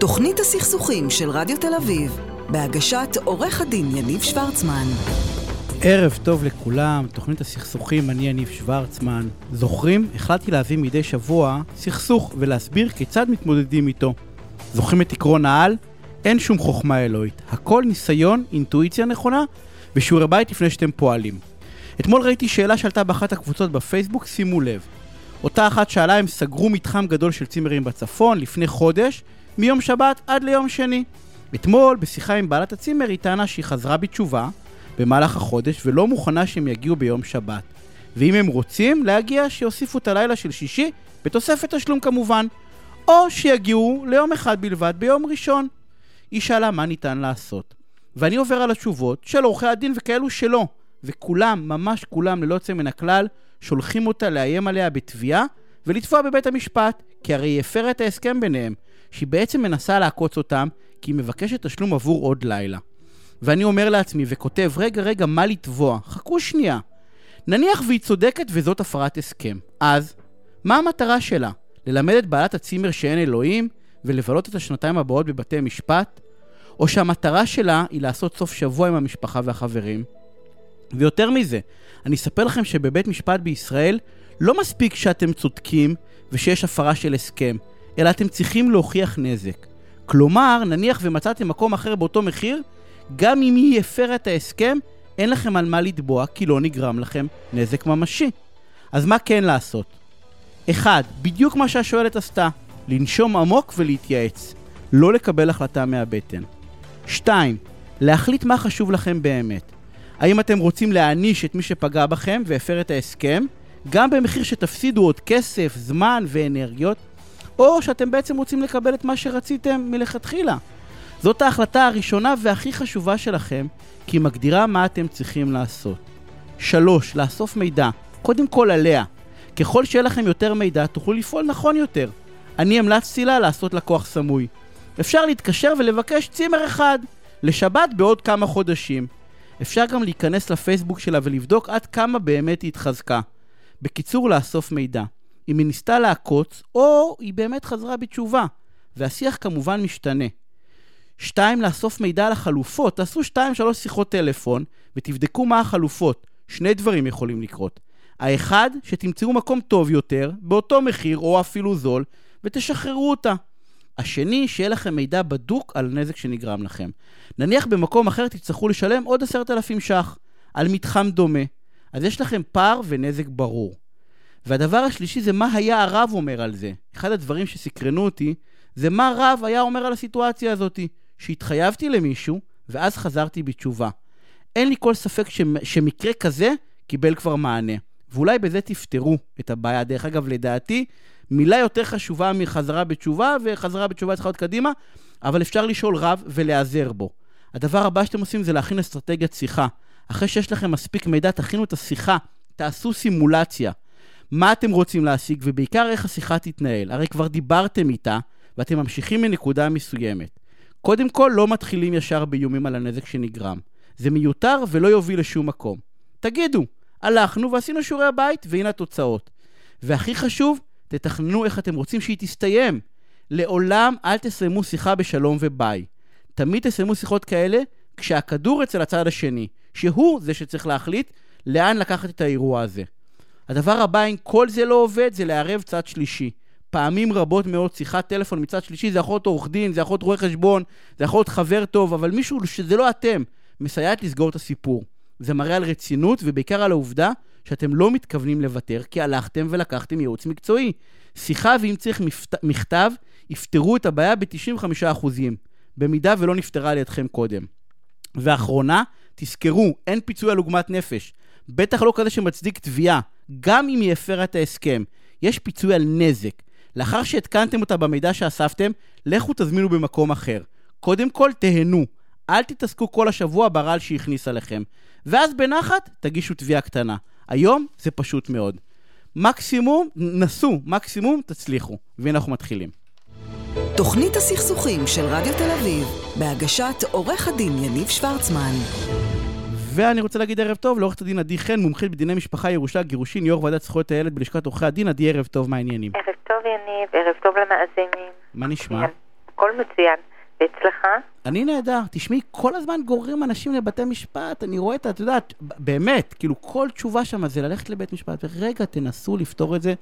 תוכנית הסכסוכים של רדיו תל אביב, בהגשת עורך הדין יניב שוורצמן. ערב טוב לכולם, תוכנית הסכסוכים, אני יניב שוורצמן. זוכרים? החלטתי להביא מדי שבוע סכסוך ולהסביר כיצד מתמודדים איתו. זוכרים את עקרון העל? אין שום חוכמה אלוהית. הכל ניסיון, אינטואיציה נכונה ושיעורי בית לפני שאתם פועלים. אתמול ראיתי שאלה שעלתה באחת הקבוצות בפייסבוק, שימו לב. אותה אחת שאלה אם סגרו מתחם גדול של צימרים בצפון לפני חודש, מיום שבת עד ליום שני. אתמול, בשיחה עם בעלת הצימר, היא טענה שהיא חזרה בתשובה במהלך החודש ולא מוכנה שהם יגיעו ביום שבת. ואם הם רוצים להגיע, שיוסיפו את הלילה של שישי, בתוספת תשלום כמובן. או שיגיעו ליום אחד בלבד ביום ראשון. היא שאלה מה ניתן לעשות. ואני עובר על התשובות של עורכי הדין וכאלו שלא. וכולם, ממש כולם, ללא יוצא מן הכלל, שולחים אותה לאיים עליה בתביעה ולתבוע בבית המשפט, כי הרי היא הפרה את ההסכם ביניהם, שהיא בעצם מנסה לעקוץ אותם, כי היא מבקשת תשלום עבור עוד לילה. ואני אומר לעצמי וכותב, רגע, רגע, מה לתבוע? חכו שנייה. נניח והיא צודקת וזאת הפרת הסכם. אז, מה המטרה שלה? ללמד את בעלת הצימר שאין אלוהים, ולבלות את השנתיים הבאות בבתי משפט? או שהמטרה שלה היא לעשות סוף שבוע עם המשפחה והחברים? ויותר מזה, אני אספר לכם שבבית משפט בישראל לא מספיק שאתם צודקים ושיש הפרה של הסכם, אלא אתם צריכים להוכיח נזק. כלומר, נניח ומצאתם מקום אחר באותו מחיר, גם אם היא הפרה את ההסכם, אין לכם על מה לתבוע, כי לא נגרם לכם נזק ממשי. אז מה כן לעשות? 1. בדיוק מה שהשואלת עשתה, לנשום עמוק ולהתייעץ. לא לקבל החלטה מהבטן. 2. להחליט מה חשוב לכם באמת. האם אתם רוצים להעניש את מי שפגע בכם והפר את ההסכם, גם במחיר שתפסידו עוד כסף, זמן ואנרגיות, או שאתם בעצם רוצים לקבל את מה שרציתם מלכתחילה. זאת ההחלטה הראשונה והכי חשובה שלכם, כי היא מגדירה מה אתם צריכים לעשות. 3. לאסוף מידע, קודם כל עליה. ככל שיהיה לכם יותר מידע, תוכלו לפעול נכון יותר. אני המלצתי לה לעשות לקוח סמוי. אפשר להתקשר ולבקש צימר אחד, לשבת בעוד כמה חודשים. אפשר גם להיכנס לפייסבוק שלה ולבדוק עד כמה באמת היא התחזקה. בקיצור, לאסוף מידע. אם היא ניסתה לעקוץ, או היא באמת חזרה בתשובה. והשיח כמובן משתנה. 2. לאסוף מידע על החלופות. תעשו 2-3 שיחות טלפון ותבדקו מה החלופות. שני דברים יכולים לקרות. האחד, שתמצאו מקום טוב יותר, באותו מחיר או אפילו זול, ותשחררו אותה. השני, שיהיה לכם מידע בדוק על נזק שנגרם לכם. נניח במקום אחר תצטרכו לשלם עוד עשרת אלפים ש"ח על מתחם דומה, אז יש לכם פער ונזק ברור. והדבר השלישי זה מה היה הרב אומר על זה. אחד הדברים שסקרנו אותי, זה מה רב היה אומר על הסיטואציה הזאת, שהתחייבתי למישהו, ואז חזרתי בתשובה. אין לי כל ספק ש... שמקרה כזה קיבל כבר מענה. ואולי בזה תפתרו את הבעיה. דרך אגב, לדעתי, מילה יותר חשובה מחזרה בתשובה, וחזרה בתשובה צריכה להיות קדימה, אבל אפשר לשאול רב ולהיעזר בו. הדבר הבא שאתם עושים זה להכין אסטרטגיית שיחה. אחרי שיש לכם מספיק מידע, תכינו את השיחה, תעשו סימולציה. מה אתם רוצים להשיג, ובעיקר איך השיחה תתנהל. הרי כבר דיברתם איתה, ואתם ממשיכים מנקודה מסוימת. קודם כל, לא מתחילים ישר באיומים על הנזק שנגרם. זה מיותר ולא יוביל לשום מקום. תגידו, הלכנו ועשינו שיעורי הבית, והנה התוצאות. והכי חשוב, תתכננו איך אתם רוצים שהיא תסתיים. לעולם אל תסיימו שיחה בשלום וביי. תמיד תסיימו שיחות כאלה כשהכדור אצל הצד השני, שהוא זה שצריך להחליט לאן לקחת את האירוע הזה. הדבר הבא, אם כל זה לא עובד, זה לערב צד שלישי. פעמים רבות מאוד שיחת טלפון מצד שלישי, זה יכול להיות עורך דין, זה יכול להיות רואה חשבון, זה יכול להיות חבר טוב, אבל מישהו שזה לא אתם, מסייעת לסגור את הסיפור. זה מראה על רצינות ובעיקר על העובדה שאתם לא מתכוונים לוותר, כי הלכתם ולקחתם ייעוץ מקצועי. שיחה, ואם צריך מכתב, יפתרו את הבעיה ב-95%, במידה ולא נפתרה על ידכם קודם. ואחרונה, תזכרו, אין פיצוי על עוגמת נפש. בטח לא כזה שמצדיק תביעה, גם אם היא הפרה את ההסכם. יש פיצוי על נזק. לאחר שהתקנתם אותה במידע שאספתם, לכו תזמינו במקום אחר. קודם כל, תהנו. אל תתעסקו כל השבוע ברעל שהכניס עליכם. ואז בנחת תגישו תביעה קטנה. היום זה פשוט מאוד. מקסימום, נסו, מקסימום תצליחו. והנה אנחנו מתחילים. תוכנית הסכסוכים של רדיו תל אביב, בהגשת עורך הדין יניב שוורצמן. ואני רוצה להגיד ערב טוב לעורכת הדין עדי חן, מומחית בדיני משפחה, ירושה, גירושין, יו"ר ועדת זכויות הילד בלשכת עורכי הדין. עדי, ערב טוב, מה העניינים? ערב טוב יניב, ערב טוב למאזינים. מה נשמע? הכל מצוין. ואצלך? אני נהדר. תשמעי, כל הזמן גוררים אנשים לבתי משפט, אני רואה את, ה- את יודעת, באמת, כאילו כל תשובה שם זה ללכת לבית משפט, ורגע, תנסו לפתור את זה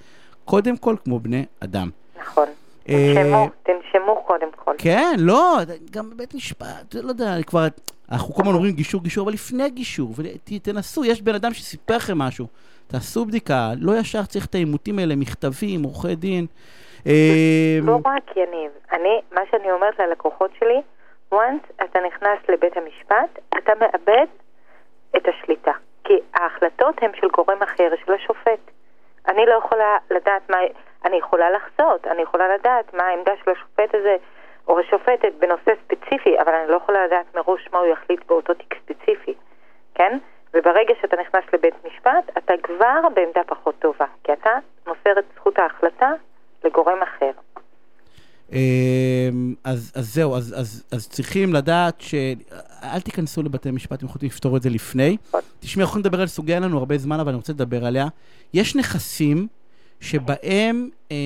קודם כל כמו בני אדם. נכון. אה, תנשמו, תנשמו קודם כל. כן, לא, גם בבית משפט, לא יודע, כבר, אנחנו כל הזמן אומרים גישור, גישור, אבל לפני גישור, ותנסו, יש בן אדם שסיפר לכם משהו, תעשו בדיקה, לא ישר צריך את העימותים האלה, מכתבים, עורכי דין. אה, לא רק יניב, אני, מה שאני אומרת ללקוחות שלי, once אתה נכנס לבית המשפט, אתה מאבד את השליטה. כי ההחלטות הן של גורם אחר, של השופט. אני לא יכולה לדעת מה, אני יכולה לחזות, אני יכולה לדעת מה העמדה של השופט הזה או השופטת בנושא ספציפי, אבל אני לא יכולה לדעת מראש מה הוא יחליט באותו תיק ספציפי, כן? וברגע שאתה נכנס לבית משפט, אתה כבר בעמדה פחות טובה, כי אתה מוסר את זכות ההחלטה לגורם אחר. אמ, אז, אז זהו, אז, אז, אז צריכים לדעת ש... אל תיכנסו לבתי משפט, אם יכולים לפתור את זה לפני. תשמעי, אנחנו לדבר על סוגיה, אין לנו הרבה זמן, אבל אני רוצה לדבר עליה. יש נכסים שבהם אה,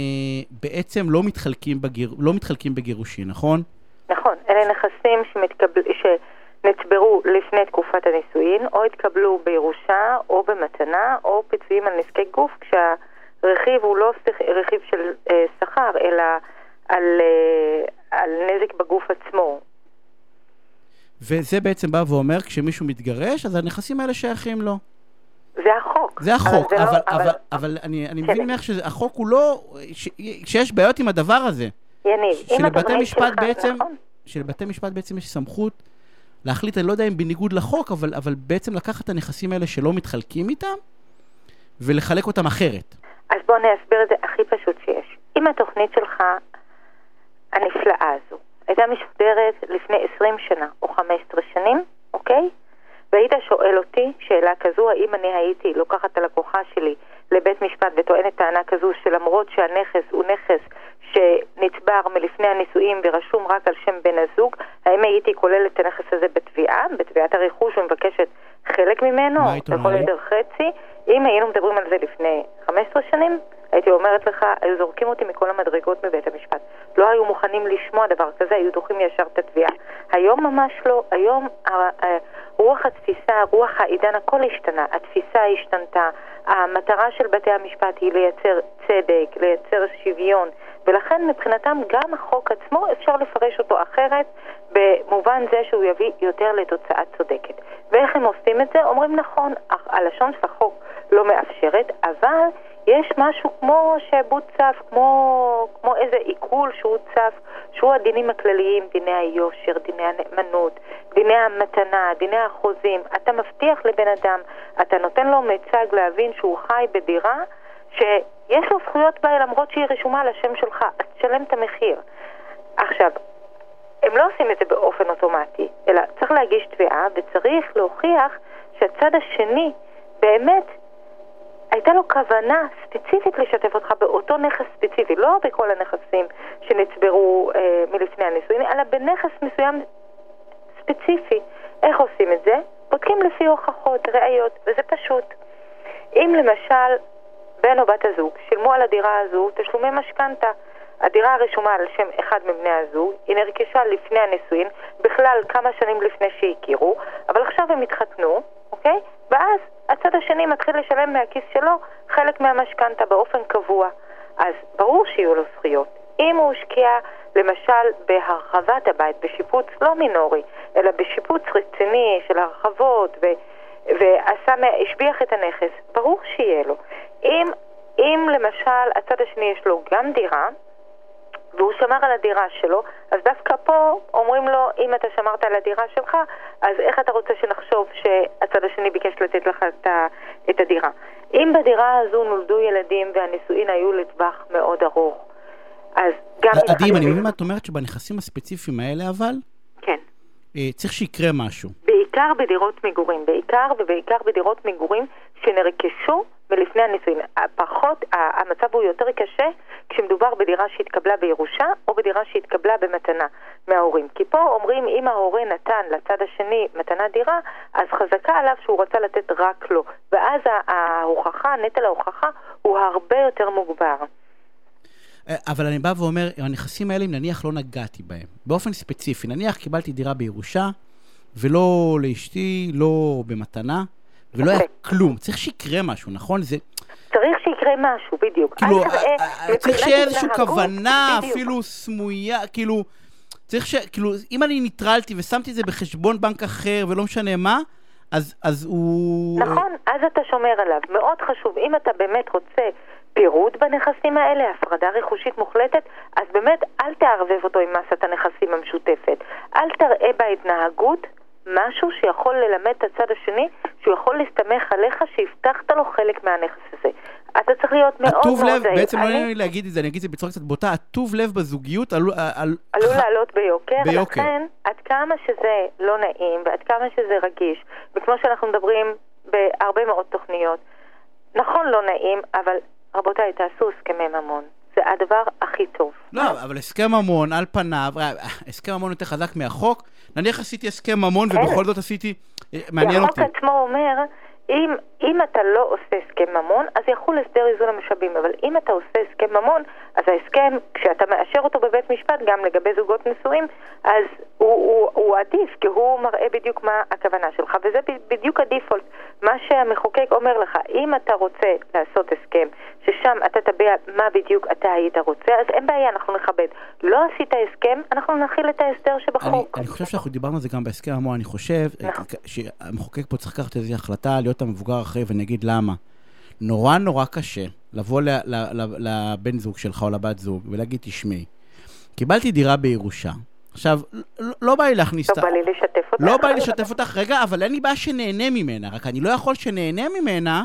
בעצם לא מתחלקים, בגיר... לא מתחלקים בגירושין, נכון? נכון, אלה נכסים שמתקבל... שנצברו לפני תקופת הנישואין, או התקבלו בירושה, או במתנה, או פיצויים על נזקי גוף, כשהרכיב הוא לא שכ- רכיב של אה, שכר, אלא על, אה, על נזק בגוף עצמו. וזה בעצם בא ואומר, כשמישהו מתגרש, אז הנכסים האלה שייכים לו. זה החוק. זה החוק, לא- אבל, אבל, אבל, אבל אני, אני מבין כן. ממך שהחוק הוא לא... ש, שיש בעיות עם הדבר הזה. יניב, אם התוכנית משפט שלך, בעצם, נכון, שלבתי משפט בעצם יש סמכות להחליט, אני לא יודע אם בניגוד לחוק, אבל, אבל בעצם לקחת את הנכסים האלה שלא מתחלקים איתם, ולחלק אותם אחרת. אז בוא אני אסביר את זה הכי פשוט שיש. אם התוכנית שלך, הנפלאה הזו, הייתה משודרת לפני 20 שנה או 15 שנים, אוקיי? והיית שואל אותי שאלה כזו, האם אני הייתי לוקחת את הלקוחה שלי לבית משפט וטוענת טענה כזו שלמרות שהנכס הוא נכס שנצבר מלפני הנישואים ורשום רק על שם בן הזוג, האם הייתי כוללת את הנכס הזה בתביעה, בתביעת הרכוש ומבקשת חלק ממנו, אומרת? היותר חצי? אם היינו מדברים על זה לפני 15 שנים, הייתי אומרת לך, היו זורקים אותי מכל המדרגות מבית המשפט. לא היו מוכנים לשמוע דבר כזה, היו דוחים ישר את התביעה. היום ממש לא, היום רוח התפיסה, רוח העידן, הכל השתנה. התפיסה השתנתה, המטרה של בתי המשפט היא לייצר צדק, לייצר שוויון, ולכן מבחינתם גם החוק עצמו אפשר לפרש אותו אחרת במובן זה שהוא יביא יותר לתוצאה צודקת. ואיך הם עושים את זה? אומרים נכון, הלשון של החוק לא מאפשרת, אבל יש משהו כמו שעבוד צף, כמו, כמו איזה עיכול שהוא צף, שהוא הדינים הכלליים, דיני היושר, דיני הנאמנות, דיני המתנה, דיני החוזים. אתה מבטיח לבן אדם, אתה נותן לו מיצג להבין שהוא חי בדירה שיש לו זכויות בה למרות שהיא רשומה על השם שלך, אז תשלם את המחיר. עכשיו, הם לא עושים את זה באופן אוטומטי, אלא צריך להגיש תביעה וצריך להוכיח שהצד השני באמת הייתה לו כוונה ספציפית לשתף אותך באותו נכס ספציפי, לא בכל הנכסים שנצברו אה, מלפני הנישואין, אלא בנכס מסוים ספציפי. איך עושים את זה? בודקים לפי הוכחות, ראיות, וזה פשוט. אם למשל בן או בת הזוג שילמו על הדירה הזו תשלומי משכנתה, הדירה הרשומה על שם אחד מבני הזוג, היא נרכשה לפני הנישואין, בכלל כמה שנים לפני שהכירו, אבל עכשיו הם התחתנו, אוקיי? ואז הצד השני מתחיל לשלם מהכיס שלו חלק מהמשכנתה באופן קבוע. אז ברור שיהיו לו זכויות. אם הוא השקיע למשל בהרחבת הבית, בשיפוץ לא מינורי, אלא בשיפוץ רציני של הרחבות ו... ועשה, השביח את הנכס, ברור שיהיה לו. אם, אם למשל הצד השני יש לו גם דירה, והוא שמר על הדירה שלו, אז דווקא פה אומרים לו, אם אתה שמרת על הדירה שלך, אז איך אתה רוצה שנחשוב שהצד השני ביקש לתת לך את, ה, את הדירה? אם בדירה הזו נולדו ילדים והנישואין היו לטווח מאוד ארוך, אז גם... עדי, אני מבין מה את אומרת, שבנכסים הספציפיים האלה, אבל, כן. אה, צריך שיקרה משהו. בעיקר בדירות מגורים, בעיקר ובעיקר בדירות מגורים שנרכשו מלפני הנישואין. פחות, המצב הוא יותר קשה כשמדובר בדירה שהתקבלה בירושה או בדירה שהתקבלה במתנה מההורים. כי פה אומרים אם ההורה נתן לצד השני מתנה דירה, אז חזקה עליו שהוא רצה לתת רק לו. ואז ההוכחה, נטל ההוכחה הוא הרבה יותר מוגבר. אה, אבל אני בא ואומר, הנכסים האלה, אם נניח לא נגעתי בהם, באופן ספציפי, נניח קיבלתי דירה בירושה, ולא לאשתי, לא במתנה, ולא היה אוקיי. כלום. צריך שיקרה משהו, נכון? זה, צריך שיקרה משהו, בדיוק. כאילו, אה, צריך שיהיה איזושהי כוונה. אפילו סמויה, כאילו, צריך ש... כאילו, אם אני ניטרלתי ושמתי את זה בחשבון בנק אחר ולא משנה מה, אז, אז הוא... נכון, אז אתה שומר עליו. מאוד חשוב, אם אתה באמת רוצה פירוד בנכסים האלה, הפרדה רכושית מוחלטת, אז באמת אל תערבב אותו עם מסת הנכסים המשותפת. אל תראה בהתנהגות משהו שיכול ללמד את הצד השני שהוא יכול להסתמך עליך שהבטחת לו חלק מהנכס הזה. אתה צריך להיות מאוד מאוד הטוב. לב, בעצם לא אני- נעים לי להגיד את זה, אני אגיד את זה בצורה קצת בוטה, הטוב לב בזוגיות עלול... על- עלול לעלות ביוקר, ביוקר. לכן עד כמה שזה לא נעים ועד כמה שזה רגיש, וכמו שאנחנו מדברים בהרבה מאוד תוכניות, נכון לא נעים, אבל רבותיי, תעשו הסכמי ממון. זה הדבר הכי טוב. לא, אבל הסכם ממון, על פניו, אה, הסכם ממון יותר חזק מהחוק. נניח עשיתי הסכם ממון כן. ובכל זאת עשיתי... אה, מעניין החוק אותי. עצמו אומר, אם, אם אתה לא עושה הסכם ממון, אז יחול הסדר איזון המשאבים. אבל אם אתה עושה הסכם ממון, אז ההסכם, כשאתה מאשר אותו בבית משפט, גם לגבי זוגות נשואים, אז הוא, הוא, הוא עדיף, כי הוא מראה בדיוק מה הכוונה שלך. וזה בדיוק הדיפולט. מה שהמחוקק אומר לך, אם אתה רוצה לעשות הסכם, ששם אתה תביע מה בדיוק אתה היית רוצה, אז אין בעיה, אנחנו נכבד. לא עשית הסכם, אנחנו נכיל את ההסדר אני, שבחוק. אני חושב שאנחנו דיברנו על זה גם בהסכם המון, אני חושב אה, נכון. שהמחוקק פה צריך לקחת איזושהי החלטה, להיות המבוגר אחרי, ואני אגיד למה. נורא נורא קשה לבוא ל, ל, ל, לבן זוג שלך או לבת זוג ולהגיד, תשמעי, קיבלתי דירה בירושה. עכשיו, לא, לא בא לי להכניס לא את ה... בא לי לשתף אותך. לא בא לי לשתף אותך, רגע, אבל אין לי בעיה שנהנה ממנה, רק אני לא יכול שנהנה ממנה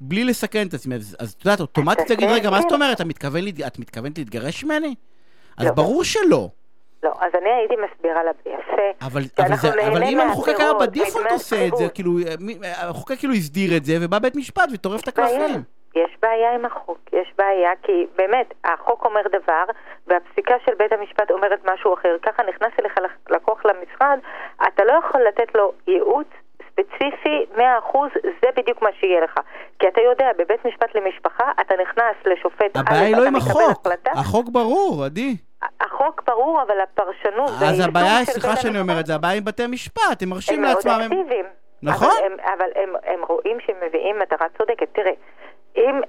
בלי לסכן את עצמי. אז אז את יודעת, אוטומטית אתה תגיד, רגע, מה. זאת אומרת? את מתכוון להת- את מתכוונת להתגרש ממני? אז לא. ברור שלא. לא, אז אני הייתי מסבירה לה יפה. אבל, זה, אבל אם המחוקק היה בדיפולט עושה את זה. כאילו, המחוקק כאילו הסדיר את זה, ובא בית משפט וטורף את. הקלפים. יש בעיה עם החוק, יש בעיה כי באמת, החוק אומר דבר והפסיקה של בית המשפט אומרת משהו אחר. ככה נכנס אליך לקוח למשרד, אתה לא יכול לתת לו ייעוץ ספציפי 100%, זה בדיוק מה שיהיה לך. כי אתה יודע, בבית משפט למשפחה אתה נכנס לשופט הבעיה היא לא עם החוק, החלטה. החוק ברור, עדי. החוק ברור, אבל הפרשנות אז הבעיה, סליחה שאני אומר את זה, הבעיה עם בתי משפט, הם מרשים הם מאוד לעצמם, הם- אקטיביים. נכון. אבל, הם, אבל הם, הם רואים שהם מביאים מטרה צודקת. תראה, אם...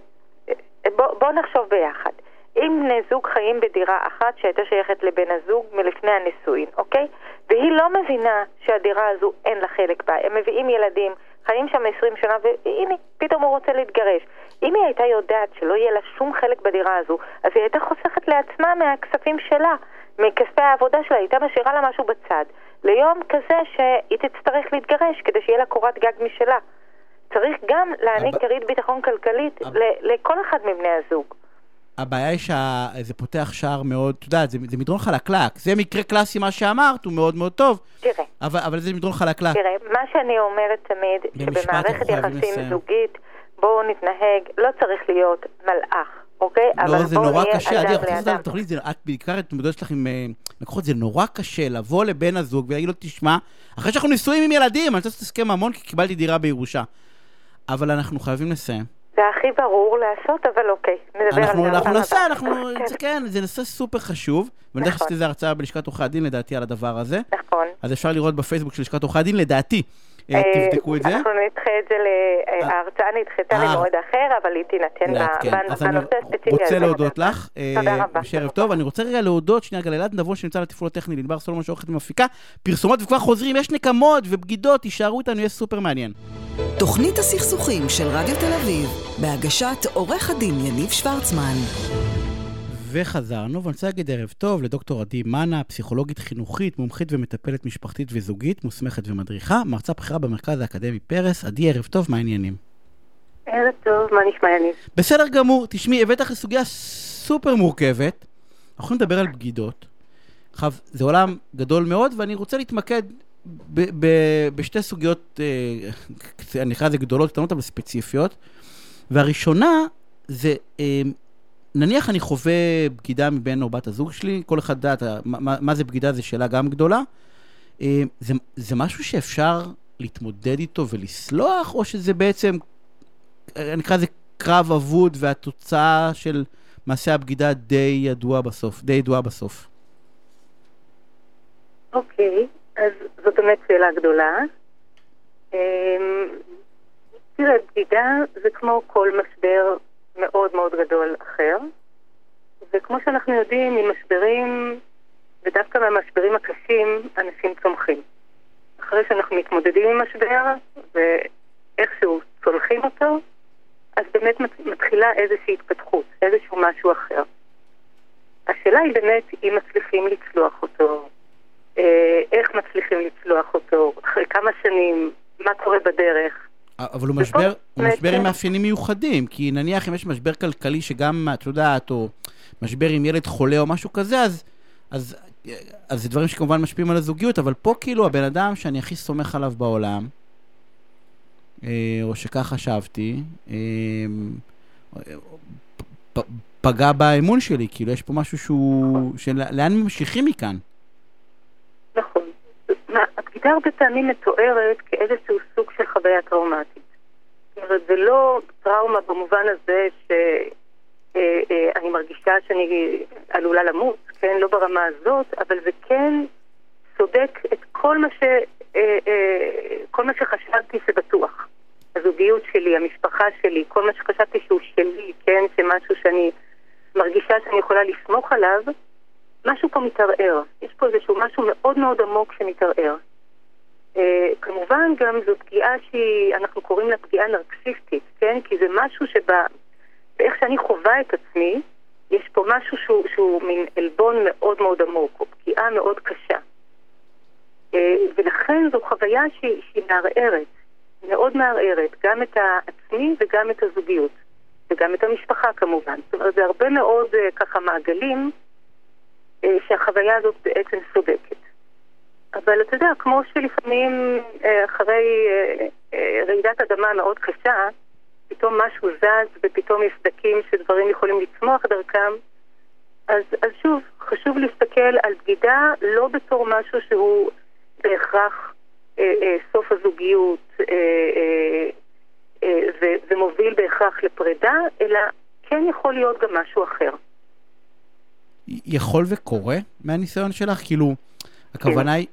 בוא, בוא נחשוב ביחד. אם בני זוג חיים בדירה אחת שהייתה שייכת לבן הזוג מלפני הנישואין, אוקיי? והיא לא מבינה שהדירה הזו אין לה חלק בה. הם מביאים ילדים, חיים שם 20 שנה, והנה, פתאום הוא רוצה להתגרש. אם היא הייתה יודעת שלא יהיה לה שום חלק בדירה הזו, אז היא הייתה חוסכת לעצמה מהכספים שלה, מכספי העבודה שלה, היא הייתה משאירה לה משהו בצד. ליום כזה שהיא תצטרך להתגרש, כדי שיהיה לה קורת גג משלה. צריך גם להעניק כרית ביטחון כלכלית לכל אחד מבני הזוג. הבעיה היא שזה פותח שער מאוד, את יודעת, זה, זה מדרון חלקלק. זה מקרה קלאסי, מה שאמרת, הוא מאוד מאוד טוב, תראה, אבל, אבל זה מדרון חלקלק. תראה, מה שאני אומרת תמיד, שבמערכת יחסים. זוגית, בואו נתנהג, לא צריך להיות מלאך, אוקיי? לא, אבל זה נורא קשה, עדי, אנחנו בתוכנית, זה- את בעיקר את מתמודדת שלך עם אה, לקוחות, זה נורא קשה לבוא לבן הזוג ולהגיד לו, תשמע, אחרי שאנחנו נשואים עם ילדים, אני רוצה לעשות הסכם ממון כי קיבלתי דירה בירושה. אבל אנחנו חייבים לסיים. זה הכי ברור לעשות, אבל אוקיי, נדבר על זה. אנחנו, אנחנו נעשה. אנחנו, כן, זה כן, זה נושא סופר חשוב, ואני יודע נכון. איזה הרצאה בלשכת עורכי הדין לדעתי על הדבר הזה, נכון. אז אפשר לראות בפייסבוק של לשכת עורכי הדין, לדעתי, תבדקו את זה. אנחנו נדחה את זה, ל- אה. ההרצאה נדחתה אה. למועד אחר, אבל היא תינתן בנושא הספציפי רוצה הזה. להודות לך, תודה אה, רבה. שערב טוב. אני רוצה רגע להודות שנייה גלעד נבון שנמצא לתפעול הטכני, לדבר סולומון שעורכת ומפיקה, פרסומות וכבר חוזרים, יש נקמות ובגידות, תישארו איתנו, יהיה סופר מעניין. תוכנית הסכסוכים של רדיו תל אביב, בהגשת עורך הדין יניב שוורצמן. וחזרנו, ואני רוצה להגיד ערב טוב לדוקטור עדי מנה, פסיכולוגית חינוכית, מומחית ומטפלת משפחתית וזוגית, מוסמכת ומדריכה, מרצה בכירה במרכז האקדמי פרס. עדי, ערב טוב, מה העניינים? ערב טוב, מה נשמע יניב? בסדר גמור, תשמעי, הבאת לך סוגיה סופר מורכבת. אנחנו יכולים לדבר על בגידות. עכשיו, זה עולם גדול מאוד, ואני רוצה להתמקד ב- ב- בשתי סוגיות, אה, אני אקרא לזה גדולות, קטנות, אבל ספציפיות. והראשונה זה, אה, נניח אני חווה בגידה מבן או בת הזוג שלי, כל אחד יודעת, מה, מה- זה בגידה זו שאלה גם גדולה. אה, זה, זה משהו שאפשר להתמודד איתו ולסלוח, או שזה בעצם, אה, נקרא לזה קרב אבוד, והתוצאה של מעשה הבגידה די ידוע בסוף, די ידועה בסוף. אוקיי, אז זאת באמת שאלה גדולה. אמ, תראה, בגידה זה כמו כל משבר מאוד מאוד גדול אחר, וכמו שאנחנו יודעים, ממשברים, ודווקא מהמשברים הקשים, אנשים צומחים. אחרי שאנחנו מתמודדים עם משבר, ואיכשהו צולחים אותו, אז באמת מתחילה איזושהי התפתחות, איזשהו משהו אחר. השאלה היא באמת אם מצליחים לצלוח אותו, אה, איך מצליחים לצלוח אותו, אחרי כמה שנים, מה קורה בדרך. אבל הוא משבר, הוא משבר עם מאפיינים מיוחדים, כי נניח אם יש משבר כלכלי שגם, את יודעת, או משבר עם ילד חולה או משהו כזה, אז, אז, אז זה דברים שכמובן משפיעים על הזוגיות, אבל פה כאילו הבן אדם שאני הכי סומך עליו בעולם, אה, או שכך חשבתי, אה, פגע באמון שלי, כאילו יש פה משהו שהוא, של, לאן ממשיכים מכאן? הבגידה הרבה פעמים מתוארת כאיזשהו סוג של חוויה טראומטית. זאת אומרת, זה לא טראומה במובן הזה שאני אה, אה, מרגישה שאני עלולה למות, כן? לא ברמה הזאת, אבל זה כן סודק את כל מה, ש, אה, כל מה שחשבתי שבטוח. הזוגיות שלי, המשפחה שלי, כל מה שחשבתי שהוא שלי, כן? שמשהו שאני מרגישה שאני יכולה לסמוך עליו, משהו פה מתערער. יש פה איזשהו משהו מאוד מאוד עמוק שמתערער. Uh, כמובן גם זו פגיעה שהיא, אנחנו קוראים לה פגיעה נרקסיסטית, כן? כי זה משהו שבה, באיך שאני חווה את עצמי, יש פה משהו שהוא, שהוא מין עלבון מאוד מאוד עמוק, או פגיעה מאוד קשה. Uh, ולכן זו חוויה שהיא, שהיא מערערת, מאוד מערערת, גם את העצמי וגם את הזוגיות, וגם את המשפחה כמובן. זאת אומרת, זה הרבה מאוד uh, ככה מעגלים אה, שהחוויה הזאת בעצם סודקת. אבל אתה יודע, כמו שלפעמים אה, אחרי אה, רעידת אדמה מאוד קשה, פתאום משהו זז ופתאום יש סדקים שדברים יכולים לצמוח דרכם, אז, אז שוב, חשוב להסתכל על בגידה לא בתור משהו שהוא בהכרח אה, אה, סוף הזוגיות אה, אה, אה, ו, ומוביל בהכרח לפרידה, אלא כן יכול להיות גם משהו אחר. יכול וקורה מהניסיון שלך? כאילו, הכוונה היא,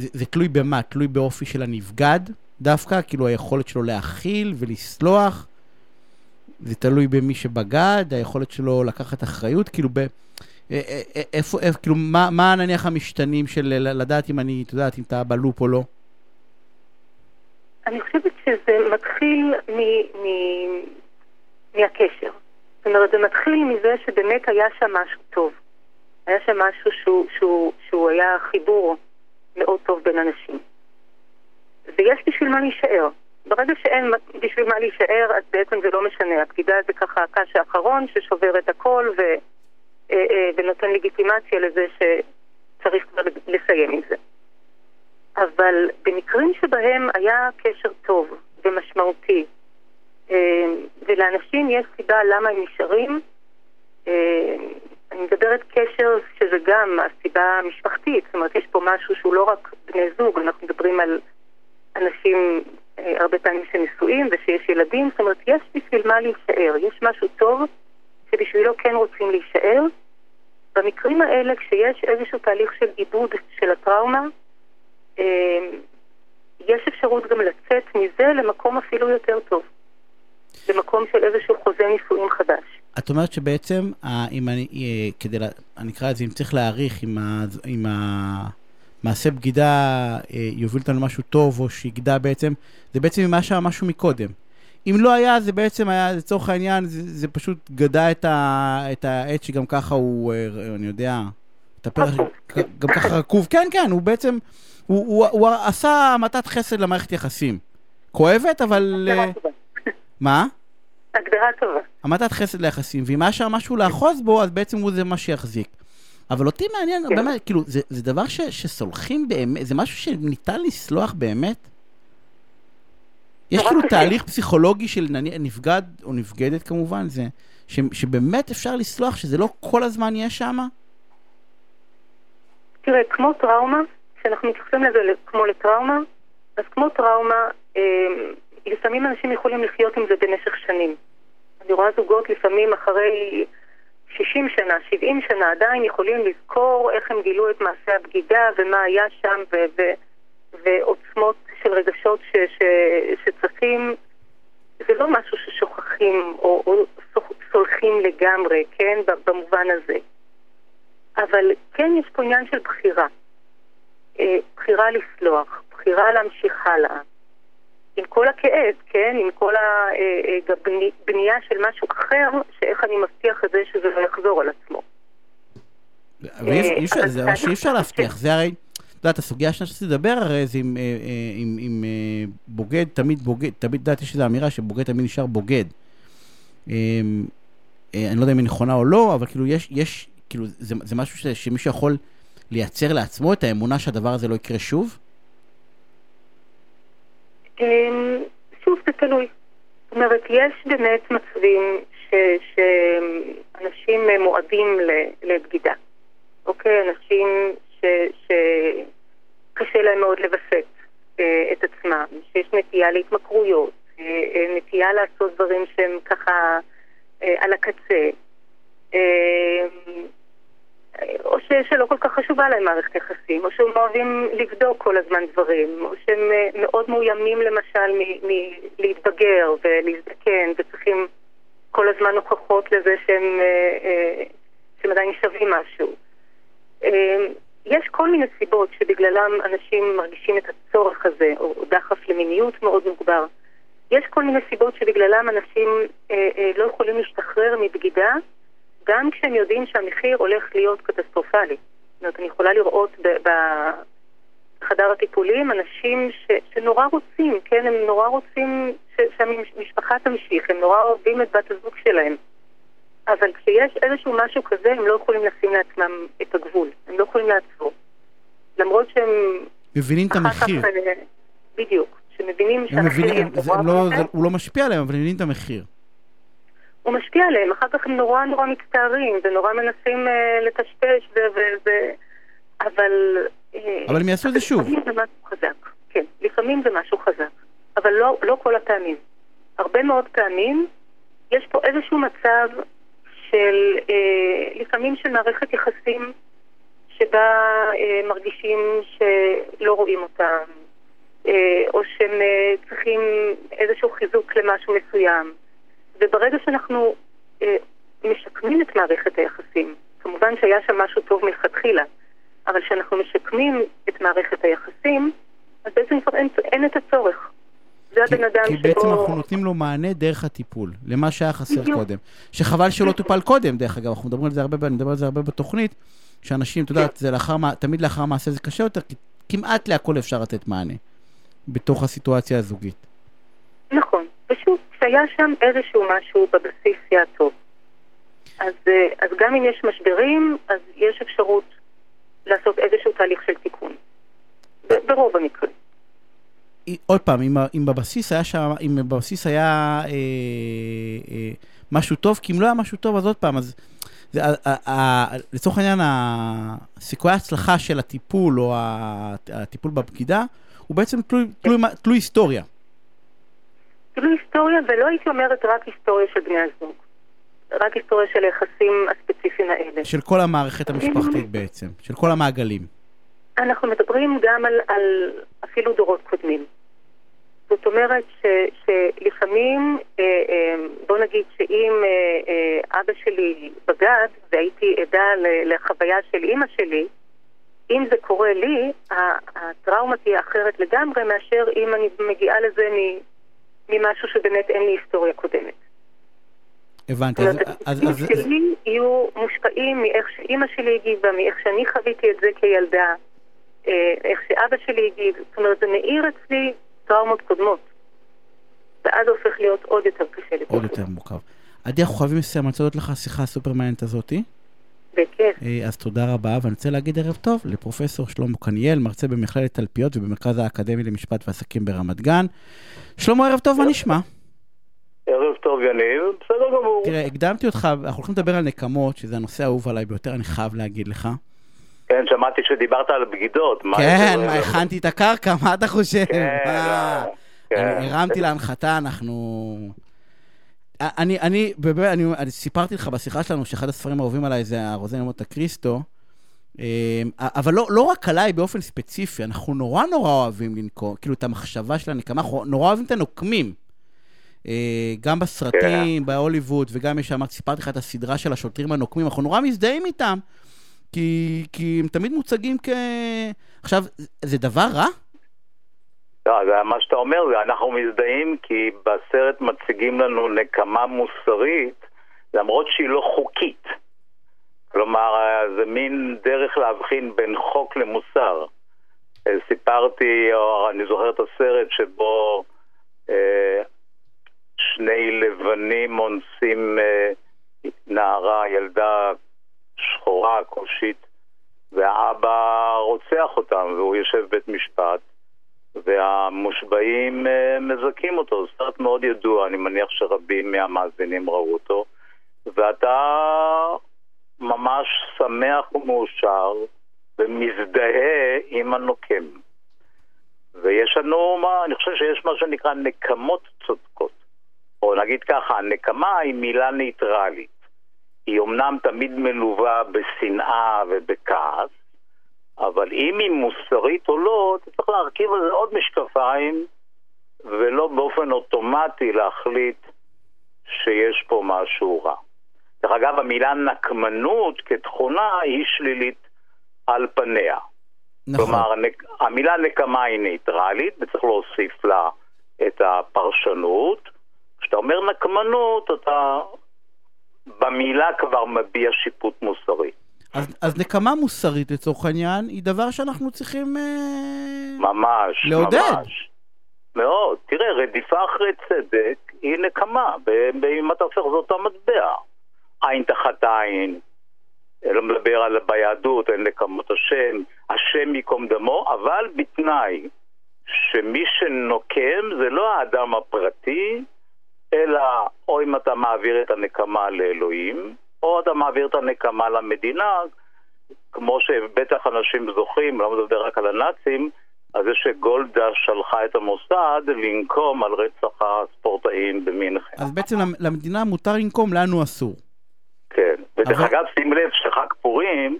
זה, תלוי במה? תלוי באופי של הנבגד דווקא? כאילו היכולת שלו להכיל ולסלוח? זה תלוי במי שבגד, היכולת שלו לקחת אחריות? כאילו, ב... איפה, איפה, כאילו, מה, מה נניח המשתנים של לדעת אם אני, את יודעת, אם אתה בלופ או לא? אני חושבת שזה מתחיל מ, מ, מהקשר. זאת אומרת, זה מתחיל מזה שבאמת היה שם משהו טוב. היה שם משהו שהוא, שהוא, שהוא היה חיבור מאוד טוב בין אנשים. ויש בשביל מה להישאר. ברגע שאין בשביל מה להישאר, אז בעצם זה לא משנה. הפקידה זה ככה הקש האחרון ששובר את הכל ו, אה, אה, ונותן לגיטימציה לזה שצריך כבר לסיים עם זה. אבל במקרים שבהם היה קשר טוב ומשמעותי, אה, ולאנשים יש סיבה למה הם נשארים. אה, אני מדברת קשר שזה גם הסיבה המשפחתית, זאת אומרת יש פה משהו שהוא לא רק בני זוג, אנחנו מדברים על אנשים אה, הרבה פעמים שנשואים ושיש ילדים, זאת אומרת יש בשביל מה להישאר, יש משהו טוב שבשבילו כן רוצים להישאר. במקרים האלה כשיש איזשהו תהליך של עיבוד של הטראומה, יש אפשרות גם לצאת מזה למקום אפילו יותר טוב. למקום של איזשהו חוזה נישואים חדש. את אומרת שבעצם, אם אני, אה, כדי, אני אקרא את זה, אם צריך להעריך, אם, ה, אם המעשה בגידה אה, יוביל אותנו למשהו טוב, או שיגדע בעצם, זה בעצם ממה שהיה משהו מקודם. אם לא היה, זה בעצם היה, לצורך העניין, זה, זה פשוט גדע את, ה, את העץ שגם ככה הוא, אה, אני יודע, את הפרח, גם ככה רקוב. כן, כן, הוא בעצם, הוא, הוא, הוא, הוא עשה המתת חסד למערכת יחסים. כואבת, אבל... מה? הגדרה טובה. המתת חסד ליחסים, ואם היה שם משהו לאחוז בו, אז בעצם הוא זה מה שיחזיק. אבל אותי מעניין, כן. באמת, כאילו, זה, זה דבר ש, שסולחים באמת, זה משהו שניתן לסלוח באמת? יש כאילו תהליך פסיכולוגי של נפגד או נבגדת כמובן, זה, ש, שבאמת אפשר לסלוח, שזה לא כל הזמן יהיה שם? תראה, כמו טראומה, כשאנחנו מתייחסים לזה כמו לטראומה, אז כמו טראומה, אה, לפעמים אנשים יכולים לחיות עם זה במשך שנים. אני רואה זוגות לפעמים אחרי 60 שנה, 70 שנה, עדיין יכולים לזכור איך הם גילו את מעשה הבגידה ומה היה שם ו- ו- ועוצמות של רגשות ש- ש- שצריכים, זה לא משהו ששוכחים או, או סולחים לגמרי, כן, במובן הזה. אבל כן יש פה עניין של בחירה. אה, בחירה לסלוח, בחירה להמשיך הלאה. עם כל הכאב, כן? עם כל הבנייה של משהו אחר, שאיך אני מבטיח את זה שזה לא יחזור על עצמו. אפשר, זה דבר שאי אפשר להבטיח, זה הרי, את יודעת, הסוגיה השנייה שרציתי לדבר הרי זה עם, עם, עם בוגד, תמיד בוגד, תמיד, את יודעת, יש איזו אמירה שבוגד תמיד נשאר בוגד. אני לא יודע אם היא נכונה או לא, אבל כאילו יש, יש, כאילו, זה, זה משהו שמישהו יכול לייצר לעצמו את האמונה שהדבר הזה לא יקרה שוב? אמ, שוב, זה תלוי. זאת אומרת, יש באמת מצבים שאנשים מועדים לבגידה. אוקיי? אנשים שקשה להם מאוד לווסת אה, את עצמם, שיש נטייה להתמכרויות, אה, אה, נטייה לעשות דברים שהם ככה על הקצה. או ש, שלא כל כך חשובה להם מערכת יחסים, או שהם אוהבים לבדוק כל הזמן דברים, או שהם אה, מאוד מאוימים למשל מלהתבגר ולהזדקן, וצריכים כל הזמן הוכחות לזה שהם, אה, אה, שהם עדיין שווים משהו. יש כל מיני סיבות שבגללם אנשים מרגישים את הצורך הזה, או דחף למיניות מאוד מוגבר. יש כל מיני סיבות שבגללם אנשים לא יכולים להשתחרר מבגידה, גם כשהם יודעים שהמחיר הולך להיות קטסטרופלי. זאת אומרת, אני יכולה לראות בחדר הטיפולים אנשים ש, שנורא רוצים, כן, הם נורא רוצים ש, שהמשפחה תמשיך, הם נורא אוהבים את בת הזוג שלהם. אבל כשיש איזשהו משהו כזה, הם לא יכולים לשים לעצמם את הגבול, הם לא יכולים לעצור. למרות שהם... מבינים את המחיר. כך, אה, בדיוק, שמבינים שהמחיר... מבינים, זה, לא, זה, הוא לא משפיע עליהם, אבל הם מבינים את המחיר. הוא משפיע עליהם, אחר כך הם נורא נורא מצטערים ונורא מנסים uh, לטשטש ו... ו, ו אבל... Uh, אבל הם יעשו את זה שוב. לפעמים זה משהו חזק, כן, לפעמים זה משהו חזק, אבל לא, לא כל הפעמים. הרבה מאוד פעמים יש פה איזשהו מצב של, uh, לפעמים של מערכת יחסים שבה uh, מרגישים שלא רואים אותם, uh, או שהם uh, צריכים איזשהו חיזוק למשהו מסוים. וברגע שאנחנו אה, משקמים את מערכת היחסים, כמובן שהיה שם משהו טוב מלכתחילה, אבל כשאנחנו משקמים את מערכת היחסים, אז בעצם כבר אין, אין את הצורך. זה הבן אדם שבו... כי בעצם אנחנו נותנים לו מענה דרך הטיפול, למה שהיה חסר. קודם. שחבל שלא טופל קודם, דרך אגב, אנחנו מדברים על זה הרבה, אני מדבר על זה הרבה בתוכנית, שאנשים, את יודעת, זה לאחר, תמיד לאחר מעשה זה קשה יותר, כי כמעט להכל אפשר לתת מענה, בתוך הסיטואציה הזוגית. נכון, שהיה שם איזשהו משהו בבסיס יהיה טוב. אז, אה, אז גם אם יש משברים, אז יש אפשרות לעשות איזשהו תהליך של תיקון. ברוב המקרים. עוד פעם, אם, אם בבסיס היה שם, אם בבסיס היה אה, אה, משהו טוב, כי אם לא היה משהו טוב, אז עוד פעם, אז זה, אה, אה, לצורך העניין, סיכויי ההצלחה של הטיפול או הטיפול בבגידה, הוא בעצם תלוי, תלוי, תלוי היסטוריה. תלוי היסטוריה, ולא הייתי אומרת רק היסטוריה של בני הזוג. רק היסטוריה של היחסים הספציפיים האלה. של כל המערכת המשפחתית בעצם, של כל המעגלים. אנחנו מדברים גם על, על אפילו דורות קודמים. זאת אומרת ש, שלפעמים, אה, אה, בוא נגיד שאם אה, אבא שלי בגד והייתי עדה לחוויה של אימא שלי, אם זה קורה לי, הטראומה תהיה אחרת לגמרי מאשר אם אני מגיעה לזה ממשהו שבאמת אין לי היסטוריה קודמת. הבנתי. אז... התפקידים שלי יהיו מושפעים מאיך שאימא שלי הגיבה, מאיך שאני חוויתי את זה כילדה, אה, איך שאבא שלי הגיב. זאת אומרת, זה מאיר אצלי טראומות קודמות. ואז הופך להיות עוד יותר קשה. עוד יותר מורכב. עדי, אנחנו חייבים לסיים, אני רוצה לראות לך שיחה סופר מעניינת הזאתי. בכיף. אה, אז תודה רבה, ואני רוצה להגיד ערב טוב לפרופסור שלמה קניאל, מרצה במכללת תלפיות ובמרכז האקדמי למשפט ועסקים ברמת גן. שלמה, ערב טוב, מה נשמע? ערב טוב, יניב, בסדר גמור. תראה, הקדמתי אותך, אנחנו הולכים לדבר על נקמות, שזה הנושא האהוב עליי ביותר, אני חייב להגיד לך. כן, שמעתי שדיברת על בגידות. כן, מה, הכנתי את הקרקע, מה אתה חושב? כן, לא, כן. הרמתי להנחתה, אנחנו... אני, אני, באמת, אני, אני סיפרתי לך בשיחה שלנו שאחד הספרים האהובים עליי זה הרוזן מוטה קריסטו, אה, אבל לא, לא רק עליי באופן ספציפי, אנחנו נורא נורא אוהבים לנקום, כאילו את המחשבה של הנקמה, אנחנו נורא אוהבים את הנוקמים. אה, גם בסרטים, כן. בהוליווד, וגם מי שאמרתי, סיפרתי לך את הסדרה של השוטרים הנוקמים, אנחנו נורא מזדהים איתם, כי, כי הם תמיד מוצגים כ... עכשיו, זה דבר רע? לא, זה מה שאתה אומר, אנחנו מזדהים כי בסרט מציגים לנו נקמה מוסרית, למרות שהיא לא חוקית. כלומר, זה מין דרך להבחין בין חוק למוסר. אה, סיפרתי, או אני זוכר את הסרט שבו אה, שני לבנים אונסים אה, נערה, ילדה שחורה, כושית, והאבא רוצח אותם, והוא יושב בבית משפט, והמושבעים אה, מזכים אותו. זה סרט מאוד ידוע, אני מניח שרבים מהמאזינים ראו אותו, ואתה ממש שמח ומאושר ומזדהה עם הנוקם. ויש לנו, מה, אני חושב שיש מה שנקרא נקמות צודקות. או נגיד ככה, הנקמה היא מילה ניטרלית. היא אמנם תמיד מלווה בשנאה ובכעס, אבל אם היא מוסרית או לא, אתה צריך להרכיב על זה עוד משקפיים, ולא באופן אוטומטי להחליט שיש פה משהו רע. דרך אגב, המילה נקמנות כתכונה היא שלילית על פניה. נכון. כלומר, המילה נקמה היא ניטרלית, וצריך להוסיף לה את הפרשנות. כשאתה אומר נקמנות, אתה במילה כבר מביע שיפוט מוסרי. אז, אז נקמה מוסרית לצורך העניין היא דבר שאנחנו צריכים אה, ממש, לעודד. ממש. מאוד. תראה, רדיפה אחרי צדק היא נקמה, אם אתה הופך זאת המטבע. עין תחת עין, לא מדבר על ביהדות, אין נקמות השם, השם ייקום דמו, אבל בתנאי שמי שנוקם זה לא האדם הפרטי, אלא או אם אתה מעביר את הנקמה לאלוהים, או אתה מעביר את הנקמה למדינה, כמו שבטח אנשים זוכרים, לא מדבר רק על הנאצים, על זה שגולדה שלחה את המוסד לנקום על רצח הספורטאים במינכן. אז בעצם למדינה מותר לנקום, לנו אסור. כן, ודרך אבל... אגב, שים לב שחג פורים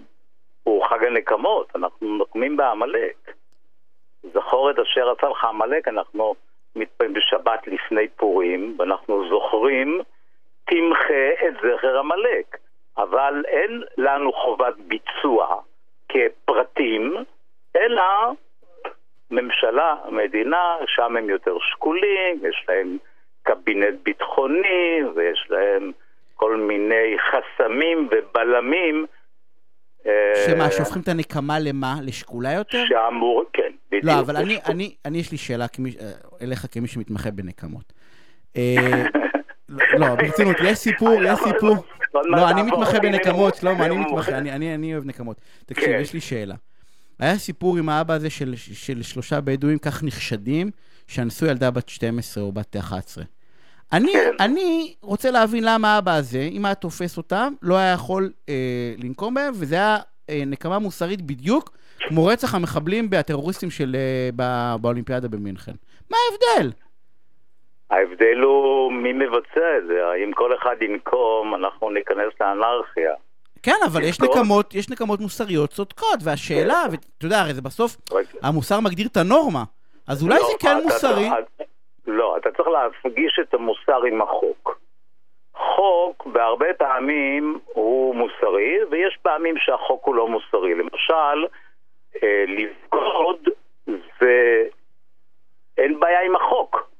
הוא חג הנקמות, אנחנו נוקמים בעמלק. זכור את אשר עשה לך עמלק, אנחנו מתפעמים בשבת לפני פורים, ואנחנו זוכרים, תמחה את זכר עמלק. אבל אין לנו חובת ביצוע כפרטים, אלא ממשלה, מדינה, שם הם יותר שקולים, יש להם קבינט ביטחוני ויש להם כל מיני חסמים ובלמים. שמה, אה, שהופכים את הנקמה למה? לשקולה יותר? שאמור, כן, בדיוק. לא, אבל אני, אני, אני יש לי שאלה כמי, אה, אליך כמי שמתמחה בנקמות. לא, ברצינות, יש סיפור, יש סיפור. לא, אני מתמחה בנקמות, שלמה, אני מתמחה, אני אוהב נקמות. תקשיב, כן. יש לי שאלה. היה סיפור עם האבא הזה של, של שלושה בדואים כך נחשדים, שאנסו ילדה בת 12 או בת 11. אני, כן. אני רוצה להבין למה האבא הזה, אם היה תופס אותם, לא היה יכול אה, לנקום בהם, וזה היה אה, נקמה מוסרית בדיוק כמו רצח המחבלים והטרוריסטים של, אה, בא, באולימפיאדה במינכן. מה ההבדל? ההבדל הוא מי מבצע את זה. אם כל אחד ינקום, אנחנו ניכנס לאנרכיה. כן, אבל יש נקמות, יש נקמות מוסריות צודקות, והשאלה, כן. ואתה יודע, הרי זה בסוף, המוסר מגדיר את הנורמה, אז אולי לא, זה כן מוסרי. לא, אתה צריך להפגיש את המוסר עם החוק. חוק בהרבה פעמים הוא מוסרי, ויש פעמים שהחוק הוא לא מוסרי. למשל, אה, לבגוד זה... אין בעיה עם החוק,